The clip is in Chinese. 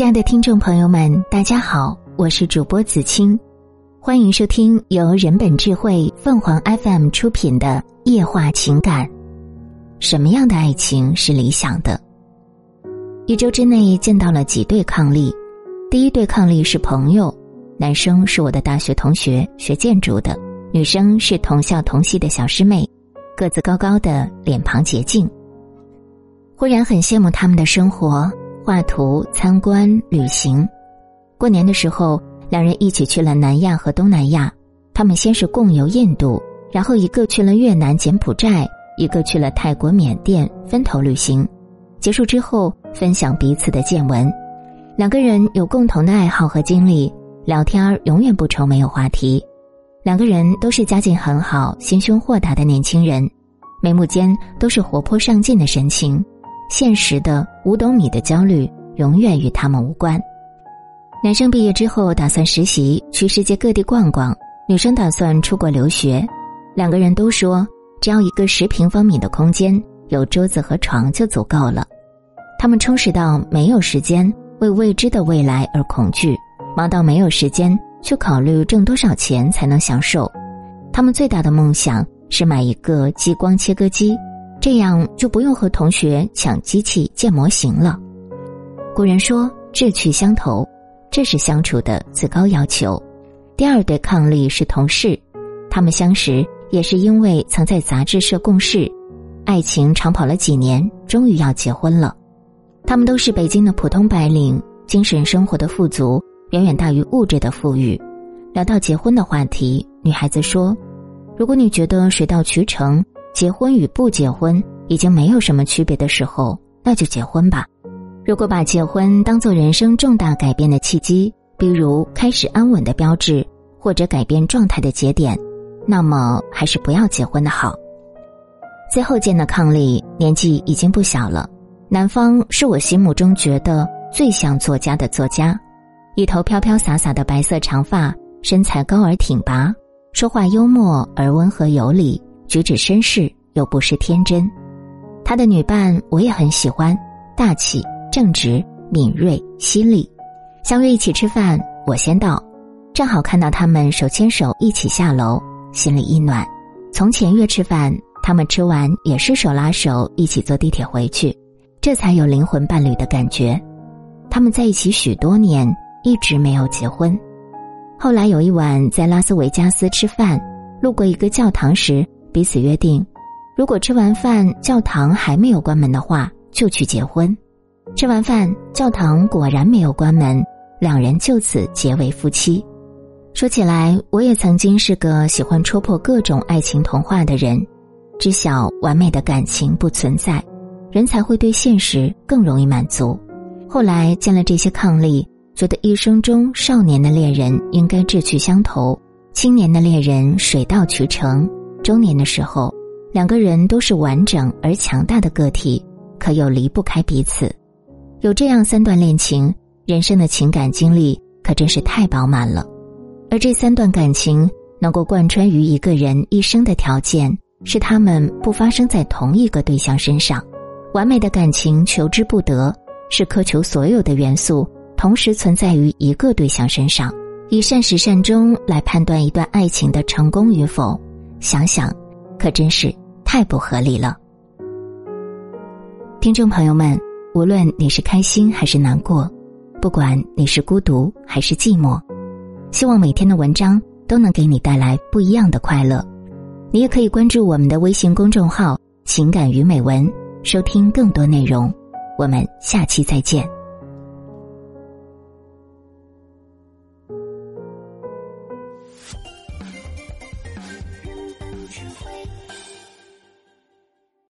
亲爱的听众朋友们，大家好，我是主播子清，欢迎收听由人本智慧凤凰 FM 出品的《夜话情感》。什么样的爱情是理想的？一周之内见到了几对伉俪，第一对伉俪是朋友，男生是我的大学同学，学建筑的；女生是同校同系的小师妹，个子高高的，脸庞洁净。忽然很羡慕他们的生活，画图、参观、旅行。过年的时候，两人一起去了南亚和东南亚。他们先是共游印度，然后一个去了越南、柬埔寨，一个去了泰国、缅甸，分头旅行。结束之后，分享彼此的见闻。两个人有共同的爱好和经历，聊天永远不愁没有话题。两个人都是家境很好、心胸豁达的年轻人，眉目间都是活泼上进的神情。现实的五斗米的焦虑永远与他们无关。男生毕业之后打算实习，去世界各地逛逛；女生打算出国留学。两个人都说，只要一个十平方米的空间，有桌子和床就足够了。他们充实到没有时间为未知的未来而恐惧，忙到没有时间去考虑挣多少钱才能享受。他们最大的梦想是买一个激光切割机。这样就不用和同学抢机器建模型了。古人说志趣相投，这是相处的最高要求。第二对伉俪是同事，他们相识也是因为曾在杂志社共事，爱情长跑了几年，终于要结婚了。他们都是北京的普通白领，精神生活的富足远远大于物质的富裕。聊到结婚的话题，女孩子说：“如果你觉得水到渠成。”结婚与不结婚已经没有什么区别的时候，那就结婚吧。如果把结婚当做人生重大改变的契机，比如开始安稳的标志，或者改变状态的节点，那么还是不要结婚的好。最后见的伉俪年纪已经不小了，男方是我心目中觉得最像作家的作家，一头飘飘洒洒的白色长发，身材高而挺拔，说话幽默而温和有礼。举止绅士又不失天真，他的女伴我也很喜欢，大气、正直、敏锐、犀利。相约一起吃饭，我先到，正好看到他们手牵手一起下楼，心里一暖。从前约吃饭，他们吃完也是手拉手一起坐地铁回去，这才有灵魂伴侣的感觉。他们在一起许多年，一直没有结婚。后来有一晚在拉斯维加斯吃饭，路过一个教堂时。彼此约定，如果吃完饭教堂还没有关门的话，就去结婚。吃完饭，教堂果然没有关门，两人就此结为夫妻。说起来，我也曾经是个喜欢戳破各种爱情童话的人，知晓完美的感情不存在，人才会对现实更容易满足。后来见了这些伉俪，觉得一生中少年的恋人应该志趣相投，青年的恋人水到渠成。中年的时候，两个人都是完整而强大的个体，可又离不开彼此。有这样三段恋情，人生的情感经历可真是太饱满了。而这三段感情能够贯穿于一个人一生的条件，是他们不发生在同一个对象身上。完美的感情求之不得，是苛求所有的元素同时存在于一个对象身上，以善始善终来判断一段爱情的成功与否。想想，可真是太不合理了。听众朋友们，无论你是开心还是难过，不管你是孤独还是寂寞，希望每天的文章都能给你带来不一样的快乐。你也可以关注我们的微信公众号“情感与美文”，收听更多内容。我们下期再见。